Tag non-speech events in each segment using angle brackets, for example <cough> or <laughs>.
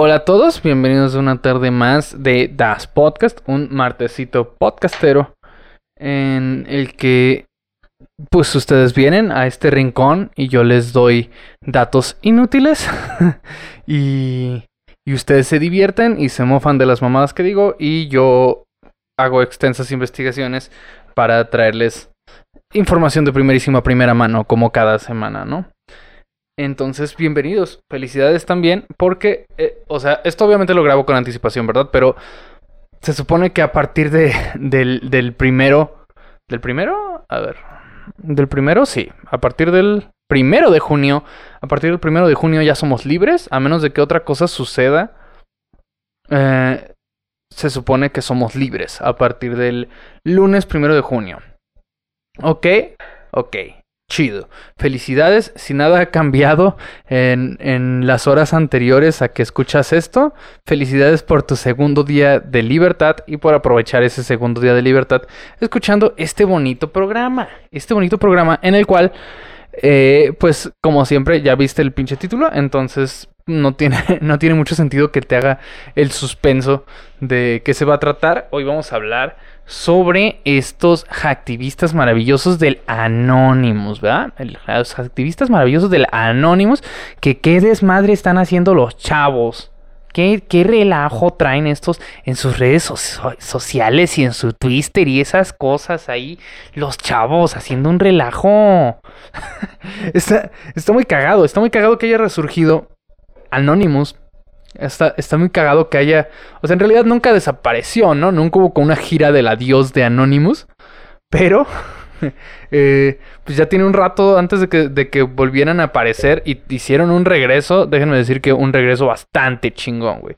Hola a todos, bienvenidos a una tarde más de Das Podcast, un martesito podcastero en el que pues ustedes vienen a este rincón y yo les doy datos inútiles <laughs> y, y ustedes se divierten y se mofan de las mamadas que digo y yo hago extensas investigaciones para traerles información de primerísima primera mano como cada semana, ¿no? Entonces, bienvenidos. Felicidades también, porque, eh, o sea, esto obviamente lo grabo con anticipación, ¿verdad? Pero se supone que a partir de, del, del primero... ¿Del primero? A ver. Del primero, sí. A partir del primero de junio, a partir del primero de junio ya somos libres, a menos de que otra cosa suceda. Eh, se supone que somos libres a partir del lunes primero de junio. ¿Ok? Ok. Chido. Felicidades. Si nada ha cambiado en, en, las horas anteriores a que escuchas esto, felicidades por tu segundo día de libertad y por aprovechar ese segundo día de libertad escuchando este bonito programa. Este bonito programa en el cual, eh, pues como siempre, ya viste el pinche título, entonces no tiene, <laughs> no tiene mucho sentido que te haga el suspenso de qué se va a tratar. Hoy vamos a hablar sobre estos activistas maravillosos del Anonymous, ¿verdad? Los activistas maravillosos del Anonymous, que qué desmadre están haciendo los chavos. ¿Qué, qué relajo traen estos en sus redes sociales y en su Twitter y esas cosas ahí. Los chavos haciendo un relajo. <laughs> está, está muy cagado, está muy cagado que haya resurgido Anonymous Está, está muy cagado que haya. O sea, en realidad nunca desapareció, ¿no? Nunca hubo con una gira del adiós de Anonymous. Pero. <laughs> eh, pues ya tiene un rato antes de que, de que volvieran a aparecer y hicieron un regreso. Déjenme decir que un regreso bastante chingón, güey.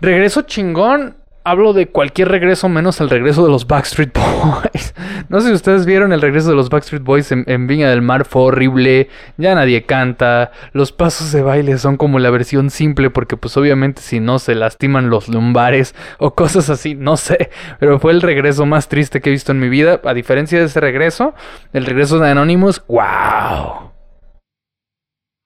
Regreso chingón hablo de cualquier regreso menos el regreso de los Backstreet Boys. <laughs> no sé si ustedes vieron el regreso de los Backstreet Boys en, Viña del Mar, fue horrible, ya nadie canta, los pasos de baile son como la versión simple porque pues obviamente si no se lastiman los lumbares o cosas así, no sé, pero fue el regreso más triste que he visto en mi vida. A diferencia de ese regreso, el regreso de Anonymous, wow.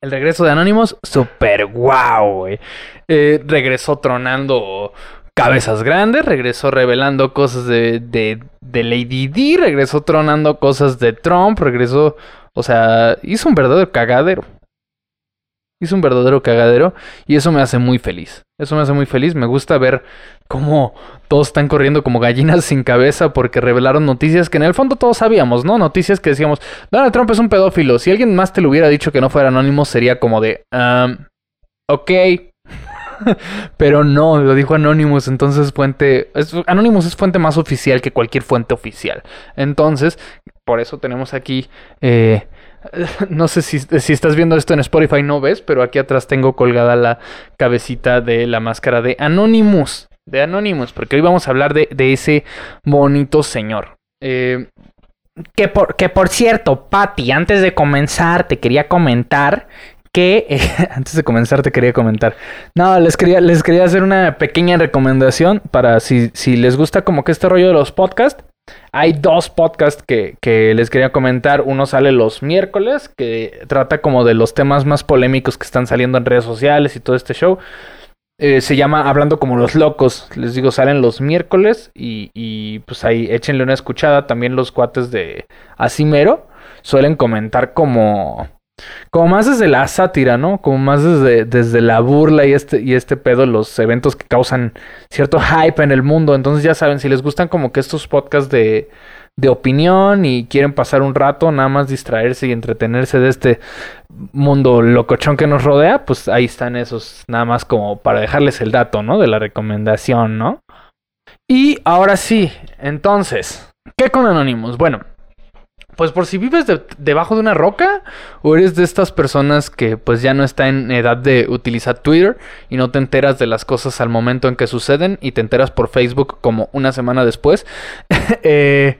El regreso de Anonymous, super wow, güey. Eh, regresó tronando cabezas grandes, regresó revelando cosas de, de, de Lady D, regresó tronando cosas de Trump, regresó, o sea, hizo un verdadero cagadero. Hizo un verdadero cagadero y eso me hace muy feliz. Eso me hace muy feliz. Me gusta ver cómo todos están corriendo como gallinas sin cabeza porque revelaron noticias que en el fondo todos sabíamos, ¿no? Noticias que decíamos, Donald Trump es un pedófilo. Si alguien más te lo hubiera dicho que no fuera anónimo, sería como de, um, ok, <laughs> Pero no, lo dijo Anonymous, entonces fuente... Anonymous es fuente más oficial que cualquier fuente oficial. Entonces, por eso tenemos aquí... Eh, <laughs> no sé si, si, estás viendo esto en Spotify, no ves, pero aquí atrás tengo colgada la cabecita de la máscara de Anonymous. De Anonymous, porque hoy vamos a hablar de, de ese bonito señor. Eh, que por, que por cierto, Patty, antes de comenzar, te quería comentar que eh, <laughs> antes de comenzar te quería comentar. No, les quería, les quería hacer una pequeña recomendación para si, si les gusta como que este rollo de los podcasts. Hay dos podcasts que, que, les quería comentar. Uno sale los miércoles, que trata como de los temas más polémicos que están saliendo en redes sociales y todo este show. Eh, se llama Hablando como los locos. Les digo, salen los miércoles y, y pues ahí échenle una escuchada. También los cuates de Asimero suelen comentar como como más desde la sátira, ¿no? Como más desde, desde la burla y este, y este pedo, los eventos que causan cierto hype en el mundo. Entonces ya saben, si les gustan como que estos podcasts de, de opinión y quieren pasar un rato, nada más distraerse y entretenerse de este mundo locochón que nos rodea, pues ahí están esos, nada más como para dejarles el dato, ¿no? De la recomendación, ¿no? Y ahora sí, entonces, ¿qué con Anonymous? Bueno, pues por si vives debajo de una roca o eres de estas personas que pues ya no está en edad de utilizar Twitter y no te enteras de las cosas al momento en que suceden y te enteras por Facebook como una semana después. <laughs> eh,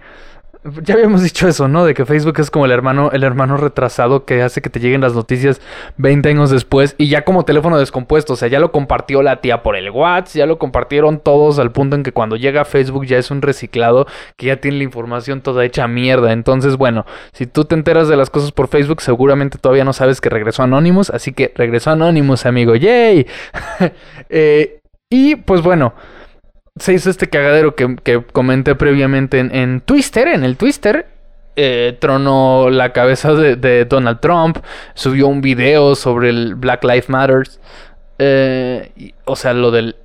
ya habíamos dicho eso, ¿no? De que Facebook es como el hermano, el hermano retrasado que hace que te lleguen las noticias 20 años después y ya como teléfono descompuesto. O sea, ya lo compartió la tía por el WhatsApp, ya lo compartieron todos al punto en que cuando llega Facebook ya es un reciclado que ya tiene la información toda hecha mierda. Entonces, bueno, si tú te enteras de las cosas por Facebook, seguramente todavía no sabes que regresó Anonymous. Así que regresó Anonymous, amigo. ¡Yay! <laughs> Eh, y pues bueno se hizo este cagadero que, comenté previamente en, Twitter, en el Twitter. Eh, tronó la cabeza de, Donald Trump, subió un video sobre el Black Lives Matters. Eh, o sea, lo del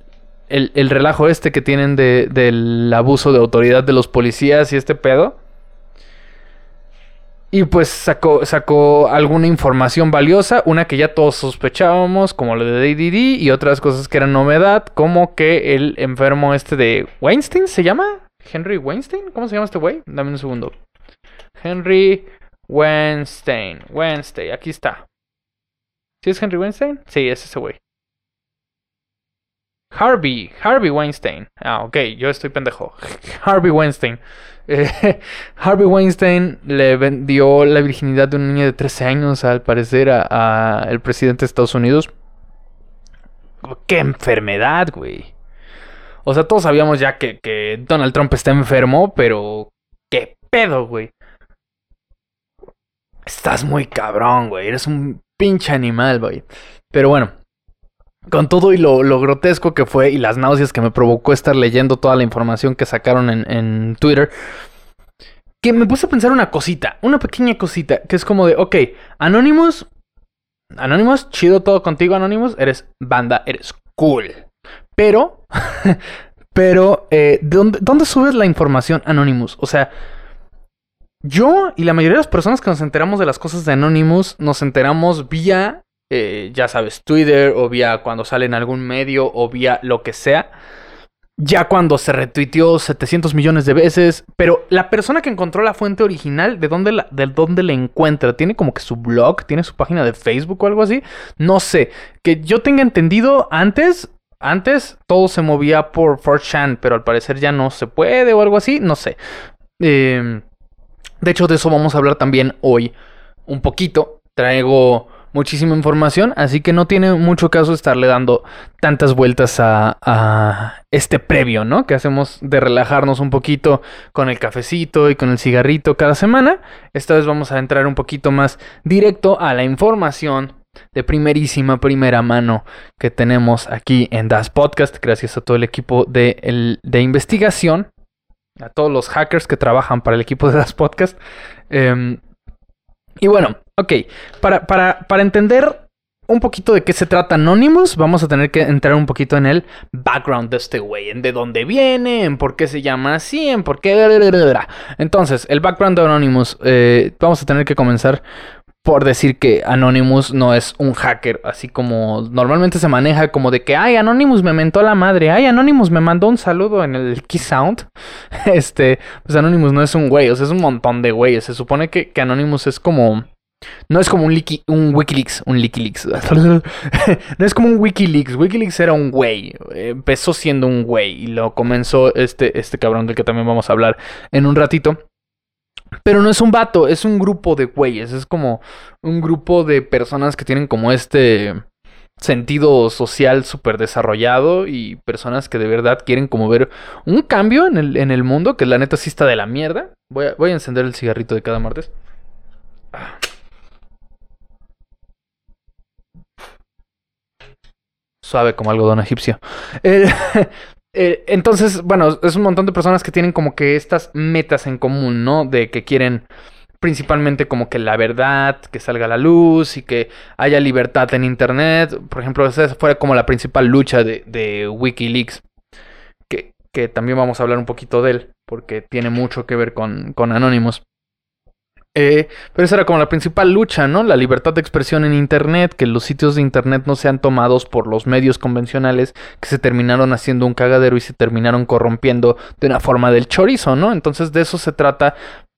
el, relajo este que tienen del abuso de autoridad de los policías y este pedo. Y pues sacó, sacó alguna información valiosa, una que ya todos sospechábamos, como lo de DDD, y otras cosas que eran novedad, como que el enfermo este de Weinstein, ¿se llama? Henry Weinstein, ¿cómo se llama este güey? Dame un segundo. Henry Weinstein, Weinstein, aquí está. ¿Sí es Henry Weinstein? Sí, es ese güey. Harvey, Harvey Weinstein. Ah, ok, yo estoy pendejo. <laughs> Harvey Weinstein. Eh, <laughs> Harvey Weinstein le vendió la virginidad de un niño de 13 años, al parecer, a, el presidente de Estados Unidos. ¡Qué enfermedad, güey! O sea, todos sabíamos ya que, que Donald Trump está enfermo, pero... ¿Qué pedo, güey? Estás muy cabrón, güey. Eres un pinche animal, güey. Pero bueno, con todo y lo, grotesco que fue y las náuseas que me provocó estar leyendo toda la información que sacaron en, Twitter, que me puse a pensar una cosita, una pequeña cosita, que es como de, ok, Anonymous, Anonymous, chido todo contigo, Anonymous, eres banda, eres cool. Pero, <laughs> pero, eh, ¿dónde, ¿dónde subes la información Anonymous? O sea, yo y la mayoría de las personas que nos enteramos de las cosas de Anonymous, nos enteramos vía eh, ya sabes, Twitter o vía cuando sale en algún medio o vía lo que sea. Ya cuando se retuiteó 700 millones de veces, pero la persona que encontró la fuente original, ¿de dónde la, de dónde la encuentra? ¿Tiene como que su blog? ¿Tiene su página de Facebook o algo así? No sé. Que yo tenga entendido antes, antes todo se movía por 4chan, pero al parecer ya no se puede o algo así, no sé. Em, de hecho, de eso vamos a hablar también hoy un poquito. Traigo muchísima información, así que no tiene mucho caso estarle dando tantas vueltas a, este previo, ¿no? Que hacemos de relajarnos un poquito con el cafecito y con el cigarrito cada semana. Esta vez vamos a entrar un poquito más directo a la información de primerísima, primera mano que tenemos aquí en Das Podcast, gracias a todo el equipo de, de investigación, a todos los hackers que trabajan para el equipo de Das Podcast. Em, y bueno, ok, para, para, para entender un poquito de qué se trata Anonymous, vamos a tener que entrar un poquito en el background de este güey, en de dónde viene, en por qué se llama así, en por qué... Entonces, el background de Anonymous, eh, vamos a tener que comenzar por decir que Anonymous no es un hacker, así como normalmente se maneja como de que, ay, Anonymous me mentó a la madre, ay, Anonymous me mandó un saludo en el Key Sound. <laughs> Este, pues Anonymous no es un güey, o sea, es un montón de güeyes. Se supone que, que Anonymous es como... No es como un, un Wikileaks, un Wikileaks. <laughs> no es como un Wikileaks. Wikileaks era un güey. Empezó siendo un güey y lo comenzó este, este cabrón del que también vamos a hablar en un ratito. Pero no es un vato, es un grupo de güeyes. Es como un grupo de personas que tienen como este sentido social súper desarrollado y personas que de verdad quieren como ver un cambio en el, en el mundo, que la neta sí está de la mierda. Voy a, voy a encender el cigarrito de cada martes. Suave como algodón egipcio. <laughs> eh, entonces, bueno, es un montón de personas que tienen como que estas metas en común, ¿no? De que quieren principalmente como que la verdad, que salga a la luz y que haya libertad en Internet. Por ejemplo, esa fue como la principal lucha de, Wikileaks, que, que, también vamos a hablar un poquito de él, porque tiene mucho que ver con, con Anonymous. Eh, pero esa era como la principal lucha, ¿no? La libertad de expresión en Internet, que los sitios de Internet no sean tomados por los medios convencionales que se terminaron haciendo un cagadero y se terminaron corrompiendo de una forma del chorizo, ¿no? Entonces de eso se trata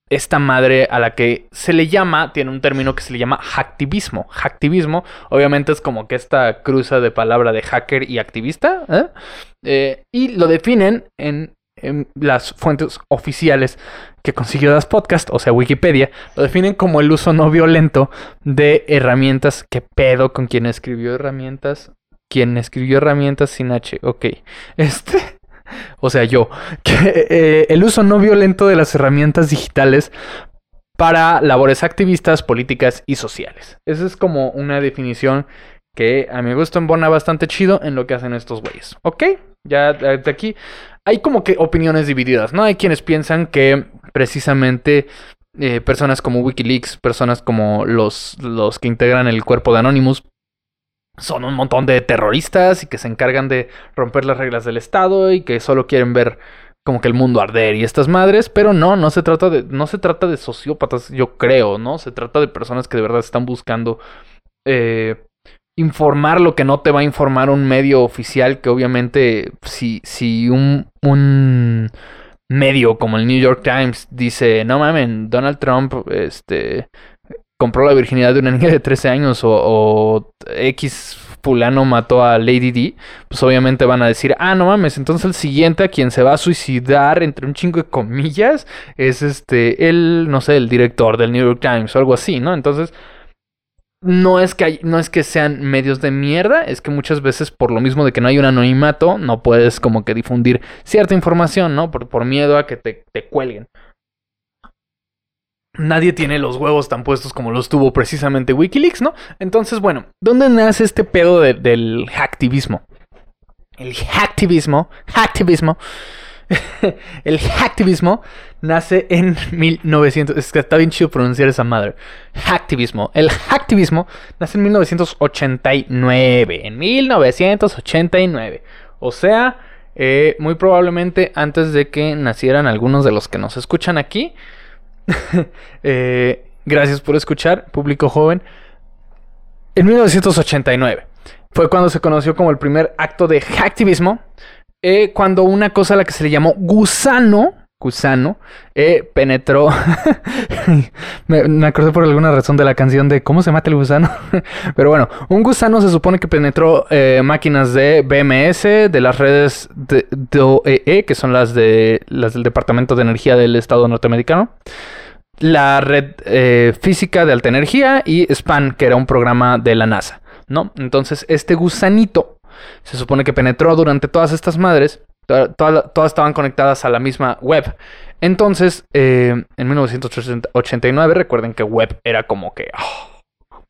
esta madre a la que se le llama, tiene un término que se le llama hacktivismo. Hacktivismo, obviamente es como que esta cruza de palabra de hacker y activista, ¿eh? Eh, y lo definen en em, las fuentes oficiales que consiguió Das Podcast, o sea, Wikipedia, lo definen como el uso no violento de herramientas. ¿Qué pedo con quien escribió herramientas? Quien escribió herramientas sin H, ok. <laughs> Este, o sea, yo, <laughs> eh, el uso no violento de las herramientas digitales para labores activistas, políticas y sociales. Esa es como una definición que a mi gusto embona bastante chido en lo que hacen estos güeyes. ¿Ok? Ya de aquí hay como que opiniones divididas, ¿no? Hay quienes piensan que precisamente eh, personas como Wikileaks, personas como los, los que integran el cuerpo de Anonymous, son un montón de terroristas y que se encargan de romper las reglas del Estado y que solo quieren ver como que el mundo arder y estas madres, pero no, no se trata de, no se trata de sociópatas, yo creo, ¿no? Se trata de personas que de verdad están buscando eh, informar lo que no te va a informar un medio oficial, que obviamente si, si un, un medio como el New York Times dice, no mamen, Donald Trump, este compró la virginidad de una <laughs> niña de 13 años o, o X fulano mató a Lady D, pues obviamente van a decir, ah, no mames, entonces el siguiente a quien se va a suicidar, entre un chingo de comillas, es este, el, no sé, el director del New York Times o algo así, ¿no? Entonces, no es que no es que sean medios de mierda, es que muchas veces por lo mismo de que no hay un anonimato, no puedes como que difundir cierta información, ¿no? Por, por miedo a que te, te cuelguen nadie tiene los huevos tan puestos como los tuvo precisamente Wikileaks, ¿no? Entonces, bueno, ¿dónde nace este pedo del hacktivismo? El hacktivismo, hacktivismo, <laughs> el hacktivismo nace en 1900. Es que está bien chido pronunciar esa madre. Hacktivismo. El hacktivismo nace en 1989. En 1989. O sea, eh, muy probablemente antes de que nacieran algunos de los que nos escuchan aquí. <laughs> Eh, gracias por escuchar, público joven. En 1989 fue cuando se conoció como el primer acto de hacktivismo, eh, cuando una cosa a la que se le llamó gusano, gusano, eh, penetró. <laughs> me, me, acordé por alguna razón de la canción de ¿Cómo se mata el gusano? <laughs> Pero bueno, un gusano se supone que penetró máquinas de BMS, de las redes de, de OEE, que son las, de, del Departamento de Energía del Estado norteamericano la red eh, física de alta energía y SPAN, que era un programa de la NASA, ¿no? Entonces, este gusanito se supone que penetró durante todas estas madres, todas estaban conectadas a la misma web. Entonces, eh, en 1989, recuerden que web era como que... Oh,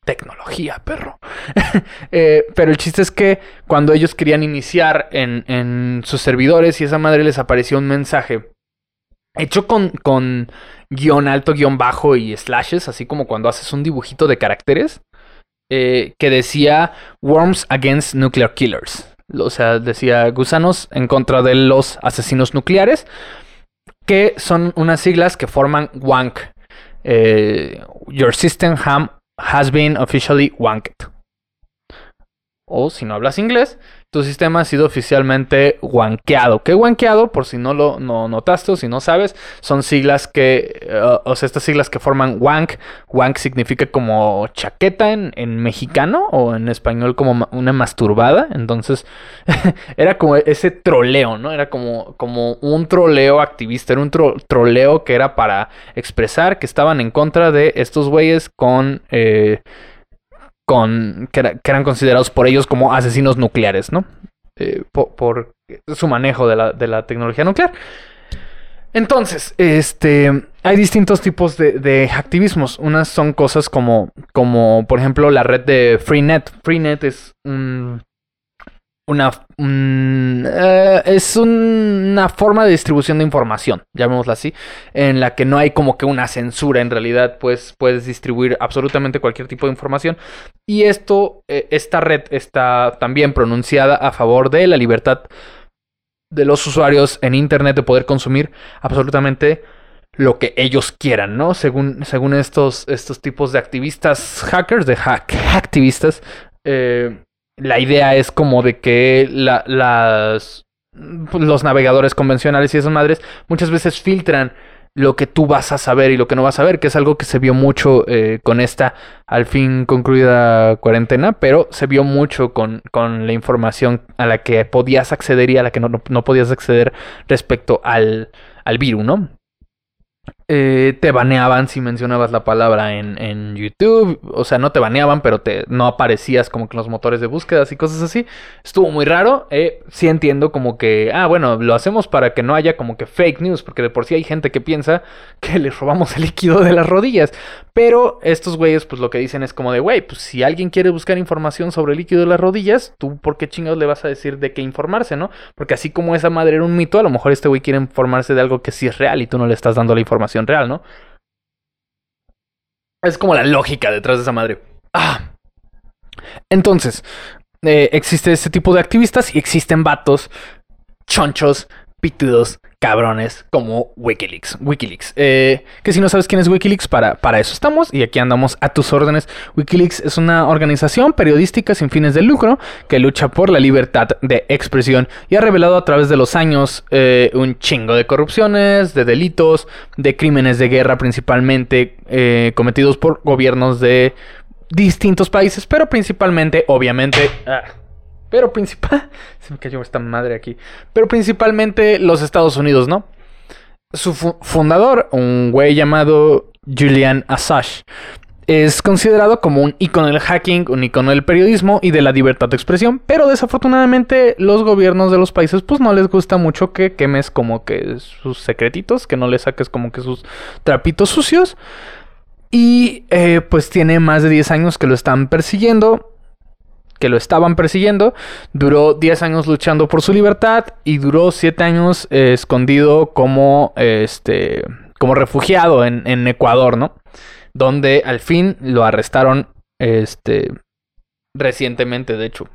tecnología, perro. <laughs> Eh, pero el chiste es que cuando ellos querían iniciar en, en sus servidores y esa madre les apareció un mensaje hecho con, con guion alto, guion bajo y slashes, así como cuando haces un dibujito de caracteres, eh, que decía Worms Against Nuclear Killers. O sea, decía gusanos en contra de los asesinos nucleares, que son unas siglas que forman WANK. Eh, Your system has been officially wanked. O si no hablas inglés, tu sistema ha sido oficialmente wankeado. ¿Qué wankeado? Por si no lo notaste o si no sabes, son siglas que, uh, o sea, estas siglas que forman wank. Wank significa como chaqueta en, mexicano o en español como una masturbada. Entonces, <laughs> era como ese troleo, ¿no? Era como, un troleo activista, era un troleo que era para expresar que estaban en contra de estos güeyes con... Eh, que, eran considerados por ellos como asesinos nucleares, ¿no? Eh, por, su manejo de la, de la, tecnología nuclear. Entonces, este, hay distintos tipos de, de, activismos. Unas son cosas como, como, por ejemplo, la red de Freenet. Freenet es un, una eh, es una forma de distribución de información, llamémosla así, en la que no hay como que una censura, en realidad pues puedes distribuir absolutamente cualquier tipo de información y esto, eh, esta red está también pronunciada a favor de la libertad de los usuarios en internet de poder consumir absolutamente lo que ellos quieran, ¿no? Según, según estos, estos tipos de activistas hackers, de hack, activistas, eh, la idea es como de que las, pues, los navegadores convencionales y esas madres muchas veces filtran lo que tú vas a saber y lo que no vas a ver, que es algo que se vio mucho eh, con esta al fin concluida cuarentena, pero se vio mucho con, con, la información a la que podías acceder y a la que no, no podías acceder respecto al, al virus, ¿no? Eh, te baneaban si mencionabas la palabra en, YouTube. O sea, no te baneaban, pero te, no aparecías como que en los motores de búsquedas y cosas así. Estuvo muy raro. Eh, sí entiendo como que, ah, bueno, lo hacemos para que no haya como que fake news, porque de por sí hay gente que piensa <laughs> que le robamos el líquido de las rodillas. Pero estos güeyes, pues lo que dicen es como de, güey, pues si alguien quiere buscar información sobre el líquido de las rodillas, tú por qué chingados le vas a decir de qué informarse, ¿no? Porque así como esa madre era un mito, a lo mejor este güey quiere informarse de algo que sí es real y tú no le estás dando la información real, ¿no? Es como la lógica detrás de esa madre. Ah. Entonces, eh, existe este tipo de activistas y existen vatos chonchos, pitudos, cabrones como Wikileaks. Wikileaks. Eh, que si no sabes quién es Wikileaks, para, para eso estamos y aquí andamos a tus órdenes. Wikileaks es una organización periodística sin fines de lucro que lucha por la libertad de expresión y ha revelado a través de los años eh, un chingo de corrupciones, de delitos, de crímenes de guerra principalmente eh, cometidos por gobiernos de distintos países, pero principalmente, obviamente... Ah, pero principal. <laughs> Se me cayó esta madre aquí. Pero principalmente los Estados Unidos, ¿no? Su fundador, un güey llamado Julian Assange, es considerado como un icono del hacking, un icono del periodismo y de la libertad de expresión, pero desafortunadamente los gobiernos de los países pues no les gusta mucho que quemes como que sus secretitos, que no le saques como que sus trapitos sucios. Y eh, pues tiene más de 10 años que lo están persiguiendo que lo estaban persiguiendo. Duró 10 años luchando por su libertad y duró 7 años eh, escondido como, este, como refugiado en, Ecuador, ¿no? Donde al fin lo arrestaron este, recientemente, de hecho.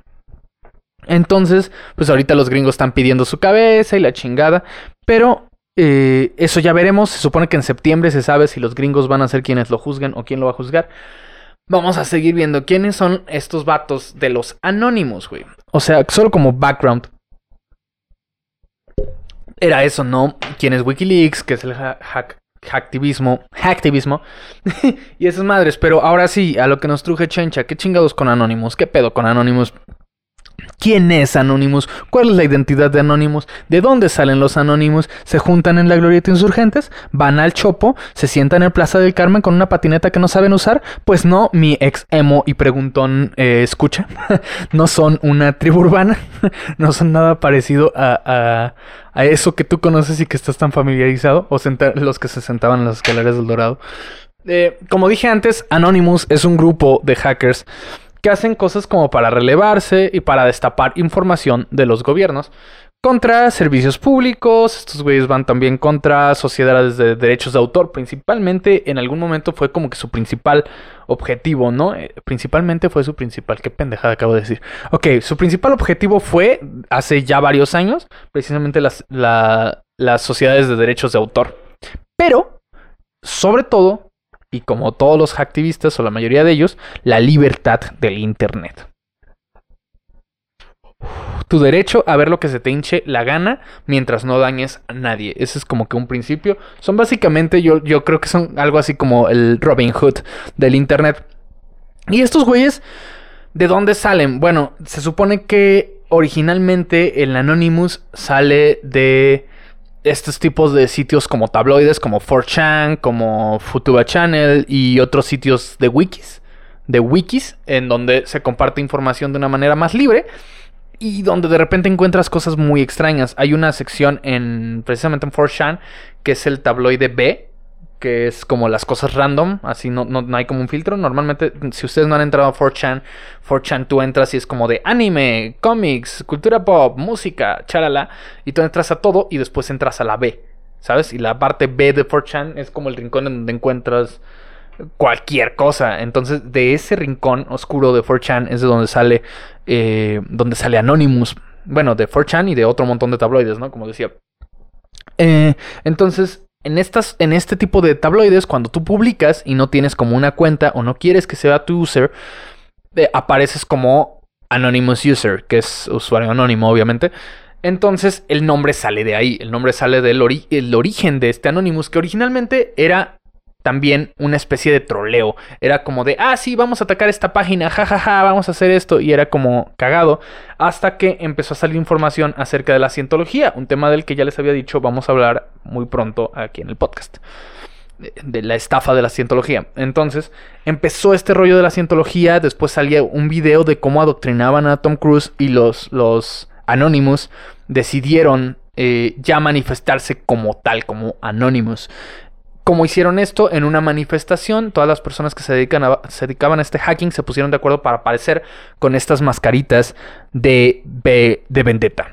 Entonces, pues ahorita los gringos están pidiendo su cabeza y la chingada. Pero eh, eso ya veremos. Se supone que en septiembre se sabe si los gringos van a ser quienes lo juzguen o quién lo va a juzgar. Vamos a seguir viendo quiénes son estos vatos de los anónimos, güey. O sea, solo como background. Era eso, ¿no? ¿Quién es Wikileaks? ¿Qué es el hack? hacktivismo, hacktivismo <laughs> y esas madres, pero ahora sí, a lo que nos truje Chencha, ¿qué chingados con Anonymous? ¿Qué pedo con Anonymous? ¿Quién es Anonymous? ¿Cuál es la identidad de Anonymous? ¿De dónde salen los Anonymous? ¿Se juntan en la Glorieta Insurgentes? ¿Van al Chopo? ¿Se sientan en Plaza del Carmen con una patineta que no saben usar? Pues no, mi ex emo y preguntón eh, escucha. <laughs> no son una tribu urbana. <laughs> no son nada parecido a, a, eso que tú conoces y que estás tan familiarizado. O los que se sentaban en las escaleras del Dorado. Eh, como dije antes, Anonymous es un grupo de hackers que hacen cosas como para relevarse y para destapar información de los gobiernos contra servicios públicos, estos güeyes van también contra sociedades de derechos de autor, principalmente en algún momento fue como que su principal objetivo, ¿no? Eh, principalmente fue su principal, qué pendejada acabo de decir. Ok, su principal objetivo fue, hace ya varios años, precisamente las, las sociedades de derechos de autor. Pero, sobre todo, y como todos los activistas o la mayoría de ellos, la libertad del Internet. Tu derecho a ver lo que se te hinche la gana mientras no dañes a nadie. Ese es como que un principio. Son básicamente, yo, yo creo que son algo así como el Robin Hood del Internet. Y estos güeyes, ¿de dónde salen? Bueno, se supone que originalmente el Anonymous sale de estos tipos de sitios como tabloides, como 4chan, como Futuba Channel y otros sitios de wikis, de wikis, en donde se comparte información de una manera más libre y donde de repente encuentras cosas muy extrañas. Hay una sección en precisamente en 4chan que es el tabloide B, que es como las cosas random, así no, no, hay como un filtro. Normalmente, si ustedes no han entrado a 4chan, 4chan tú entras y es como de anime, cómics, cultura pop, música, charala, y tú entras a todo y después entras a la B, ¿sabes? Y la parte B de 4chan es como el rincón en donde encuentras cualquier cosa. Entonces, de ese rincón oscuro de 4chan es de donde sale, eh, donde sale Anonymous. Bueno, de 4chan y de otro montón de tabloides, ¿no? Como decía. Eh, entonces, en, estas, en este tipo de tabloides, cuando tú publicas y no tienes como una cuenta o no quieres que sea tu user, eh, apareces como Anonymous User, que es usuario anónimo, obviamente. Entonces el nombre sale de ahí, el nombre sale del el origen de este Anonymous, que originalmente era también una especie de troleo. Era como de, ah, sí, vamos a atacar esta página, jajaja, ja, ja, vamos a hacer esto. Y era como cagado. Hasta que empezó a salir información acerca de la cientología, un tema del que ya les había dicho, vamos a hablar muy pronto aquí en el podcast. De, la estafa de la cientología. Entonces, empezó este rollo de la cientología. Después salía un video de cómo adoctrinaban a Tom Cruise y los, los Anonymous decidieron eh, ya manifestarse como tal, como Anonymous como hicieron esto en una manifestación, todas las personas que se, dedican se dedicaban a este hacking se pusieron de acuerdo para aparecer con estas mascaritas de, de vendetta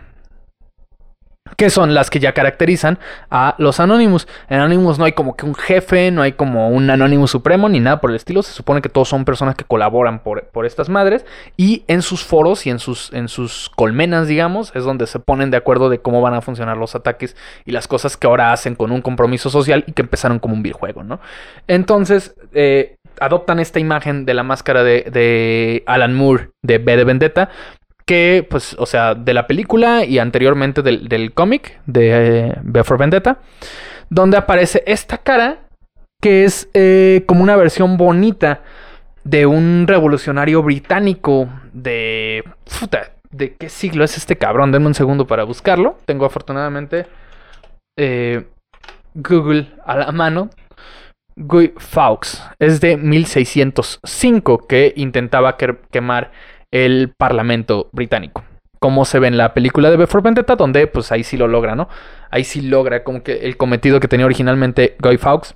que son las que ya caracterizan a los Anonymous. En Anonymous no hay como que un jefe, no hay como un Anonymous supremo, ni nada por el estilo. Se supone que todos son personas que colaboran por, por estas madres. Y en sus foros y en sus, en sus colmenas, digamos, es donde se ponen de acuerdo de cómo van a funcionar los ataques y las cosas que ahora hacen con un compromiso social y que empezaron como un videojuego, ¿no? Entonces, eh, adoptan esta imagen de la máscara de, de Alan Moore de B de Vendetta que, pues, o sea, de la película y anteriormente del, cómic de eh, for Vendetta, donde aparece esta cara que es eh, como una versión bonita de un revolucionario británico de... Puta, ¿de qué siglo es este cabrón? Denme un segundo para buscarlo. Tengo afortunadamente eh, Google a la mano. Guy Fawkes es de 1605 que intentaba quemar el Parlamento británico. Como se ve en la película de Before Vendetta, donde pues ahí sí lo logra, ¿no? Ahí sí logra como que el cometido que tenía originalmente Guy Fawkes.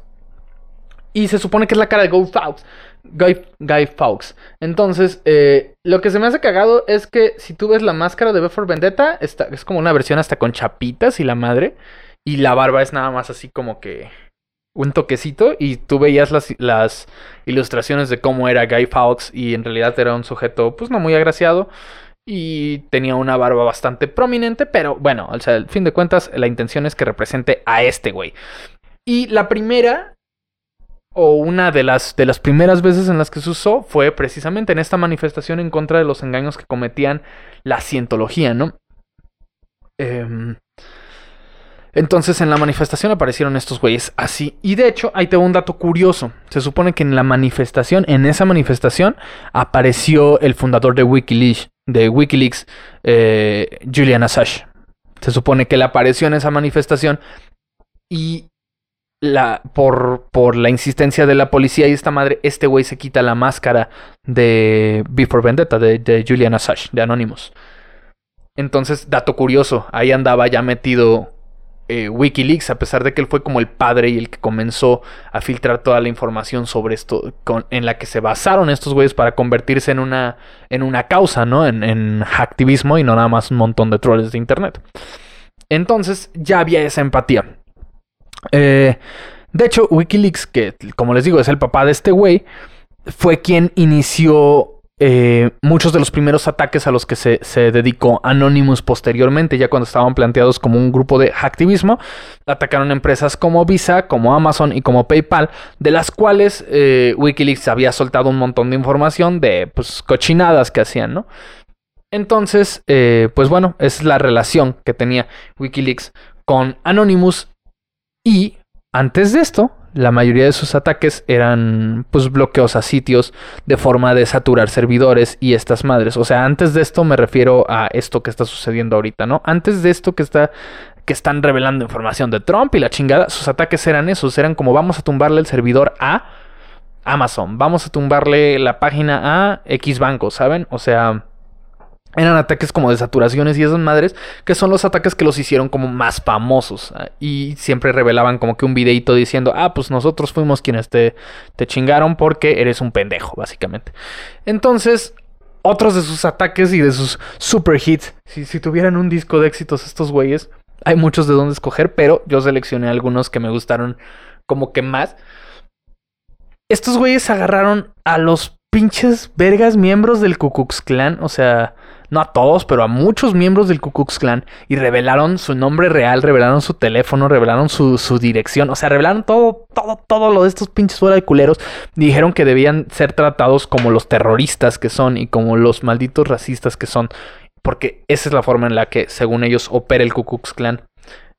Y se supone que es la cara de Guy Fawkes. Guy, Fawkes. Entonces, eh, lo que se me hace cagado es que si tú ves la máscara de Before Vendetta, es como una versión hasta con chapitas y la madre. Y la barba es nada más así como que un toquecito y tú veías las, las ilustraciones de cómo era Guy Fawkes y en realidad era un sujeto pues no muy agraciado y tenía una barba bastante prominente, pero bueno, o sea, al fin de cuentas la intención es que represente a este güey. Y la primera o una de las, de las primeras veces en las que se usó fue precisamente en esta manifestación en contra de los engaños que cometían la cientología, ¿no? Eh, entonces en la manifestación aparecieron estos güeyes así. Y de hecho, ahí tengo un dato curioso. Se supone que en la manifestación, en esa manifestación, apareció el fundador de Wikileaks, de Wikileaks, eh, Julian Assange. Se supone que él apareció en esa manifestación y la, por, por la insistencia de la policía y esta madre, este güey se quita la máscara de Before Vendetta, de, de Julian Assange, de Anonymous. Entonces, dato curioso, ahí andaba ya metido eh, Wikileaks, a pesar de que él fue como el padre y el que comenzó a filtrar toda la información sobre esto, en la que se basaron estos güeyes para convertirse en una, en una causa, ¿no? En, en activismo y no nada más un montón de trolls de internet. Entonces ya había esa empatía. Eh, de hecho, Wikileaks, que como les digo es el papá de este güey, fue quien inició eh, muchos de los primeros ataques a los que se, dedicó Anonymous posteriormente, ya cuando estaban planteados como un grupo de activismo, atacaron empresas como Visa, como Amazon y como PayPal, de las cuales eh, Wikileaks había soltado un montón de información de pues, cochinadas que hacían, ¿no? Entonces, eh, pues bueno, es la relación que tenía Wikileaks con Anonymous y antes de esto, la mayoría de sus ataques eran pues bloqueos a sitios de forma de saturar servidores y estas madres. O sea, antes de esto me refiero a esto que está sucediendo ahorita, ¿no? Antes de esto que está que están revelando información de Trump y la chingada, sus ataques eran esos, eran como vamos a tumbarle el servidor a Amazon, vamos a tumbarle la página a X banco, ¿saben? O sea, eran ataques como de saturaciones y esas madres, que son los ataques que los hicieron como más famosos. Ah, y siempre revelaban como que un videito diciendo, ah, pues nosotros fuimos quienes te, te chingaron porque eres un pendejo, básicamente. Entonces, otros de sus ataques y de sus super hits, si, si tuvieran un disco de éxitos estos güeyes, hay muchos de dónde escoger, pero yo seleccioné algunos que me gustaron como que más. Estos güeyes agarraron a los pinches vergas miembros del Ku Klux Klan, o sea, no a todos, pero a muchos miembros del Ku Klux Klan y revelaron su nombre real, revelaron su teléfono, revelaron su, dirección, o sea, revelaron todo, todo, todo lo de estos pinches fuera de culeros. dijeron que debían ser tratados como los terroristas que son y como los malditos racistas que son. porque esa es la forma en la que, según ellos, opera el Ku Klux Klan.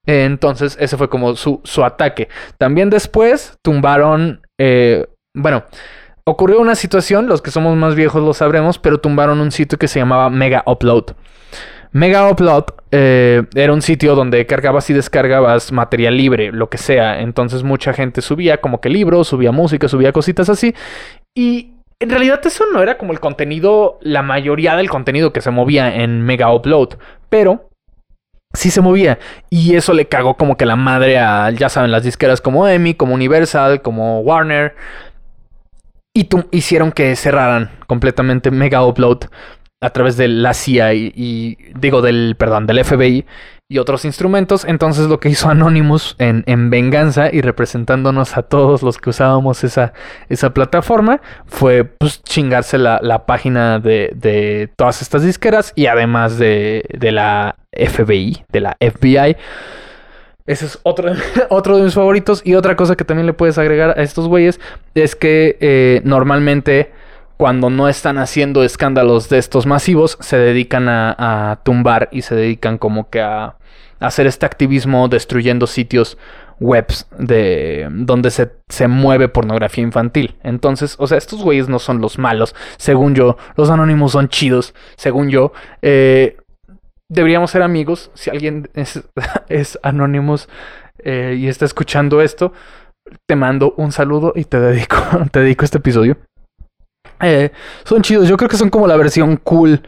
Entonces, ese fue como su, su ataque. También después tumbaron, eh, bueno, ocurrió una situación, los que somos más viejos lo sabremos, pero tumbaron un sitio que se llamaba Mega Upload. Mega Upload eh, era un sitio donde cargabas y descargabas material libre, lo que sea. Entonces mucha gente subía como que libros, subía música, subía cositas así. Y en realidad eso no era como el contenido, la mayoría del contenido que se movía en Mega Upload. Pero sí se movía. Y eso le cagó como que la madre a, ya saben, las disqueras como EMI, como Universal, como Warner. Y hicieron que cerraran completamente Mega Upload a través de la CIA y, digo del, perdón, del FBI y otros instrumentos. Entonces lo que hizo Anonymous en, en, venganza y representándonos a todos los que usábamos esa, esa plataforma fue pues chingarse la, la página de, de, todas estas disqueras y además de, de, la FBI, de la FBI. Ese es otro, <laughs> otro de mis favoritos. Y otra cosa que también le puedes agregar a estos güeyes es que eh, normalmente cuando no están haciendo escándalos de estos masivos, se dedican a, tumbar y se dedican como que a, hacer este activismo destruyendo sitios webs de donde se, se, mueve pornografía infantil. Entonces, o sea, estos güeyes no son los malos. Según yo, los anónimos son chidos. Según yo, eh, deberíamos ser amigos. Si alguien es, <laughs> es anónimos eh, y está escuchando esto, te mando un saludo y te dedico, <laughs> te dedico este episodio. Eh, son chidos. Yo creo que son como la versión cool.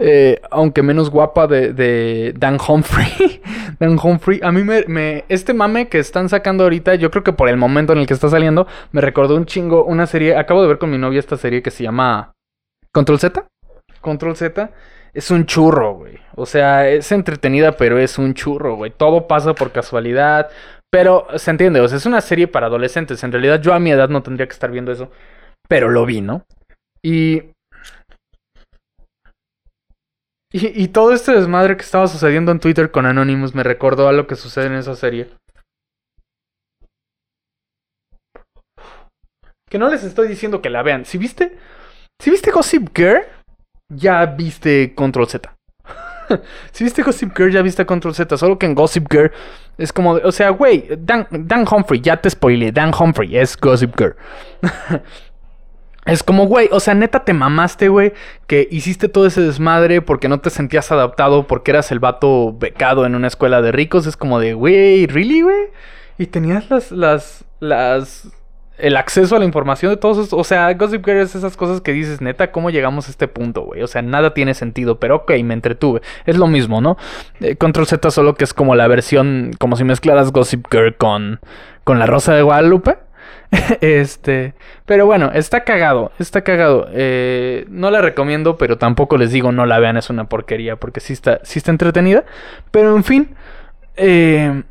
Eh, aunque menos guapa de, Dan Humphrey. <laughs> Dan Humphrey. A mí me, Este mame que están sacando ahorita, yo creo que por el momento en el que está saliendo, me recordó un chingo una serie. Acabo de ver con mi novia esta serie que se llama Control Z. Control Z. Es un churro, güey. O sea, es entretenida, pero es un churro, güey. Todo pasa por casualidad. Pero se entiende, o sea, es una serie para adolescentes. En realidad, yo a mi edad no tendría que estar viendo eso. Pero lo vi, ¿no? Y, y, todo este desmadre que estaba sucediendo en Twitter con Anonymous me recordó a lo que sucede en esa serie. Que no les estoy diciendo que la vean. Si viste, si viste Gossip Girl, ya viste Control Z. <laughs> si viste Gossip Girl, ya viste Control Z. Solo que en Gossip Girl es como, o sea, güey, Dan, Dan Humphrey, ya te spoilé. Dan Humphrey es Gossip Girl. <laughs> Es como, güey, o sea, neta te mamaste, güey, que hiciste todo ese desmadre porque no te sentías adaptado, porque eras el vato becado en una escuela de ricos. Es como de, güey, ¿really, güey? Y tenías las, las, las, el acceso a la información de todos estos. O sea, Gossip Girl es esas cosas que dices, neta, ¿cómo llegamos a este punto, güey? O sea, nada tiene sentido, pero ok, me entretuve. Es lo mismo, ¿no? Eh, Control Z solo que es como la versión, como si mezclaras Gossip Girl con, con La Rosa de Guadalupe. <laughs> este, pero bueno, está cagado, está cagado. Eh, no la recomiendo, pero tampoco les digo no la vean, es una porquería, porque sí está, sí está entretenida. Pero en fin, eh,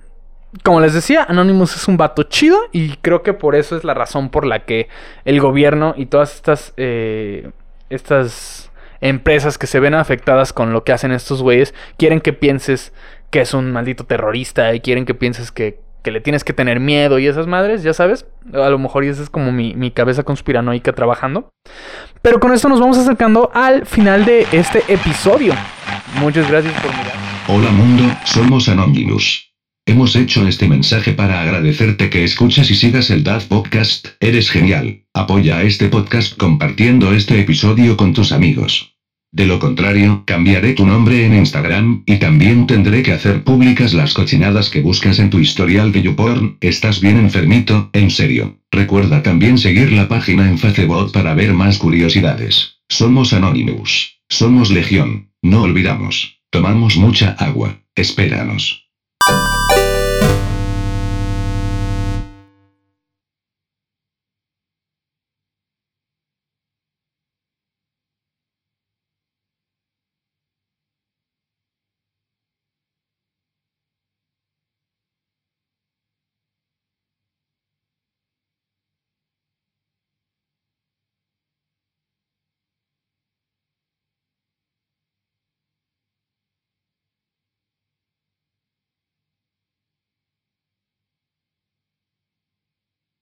como les decía, Anonymous es un vato chido y creo que por eso es la razón por la que el gobierno y todas estas, eh, estas empresas que se ven afectadas con lo que hacen estos güeyes quieren que pienses que es un maldito terrorista y quieren que pienses que que le tienes que tener miedo y esas madres, ya sabes. A lo mejor esa es como mi, mi, cabeza conspiranoica trabajando. Pero con esto nos vamos acercando al final de este episodio. Muchas gracias por mirar. Hola mundo, somos Anonymous. Hemos hecho este mensaje para agradecerte que escuchas y sigas el DAF Podcast, eres genial. Apoya a este podcast compartiendo este episodio con tus amigos. De lo contrario, cambiaré tu nombre en Instagram, y también tendré que hacer públicas las cochinadas que buscas en tu historial de YouPorn, estás bien enfermito, en serio. Recuerda también seguir la página en Facebook para ver más curiosidades. Somos Anonymous. Somos Legión. No olvidamos. Tomamos mucha agua. Espéranos.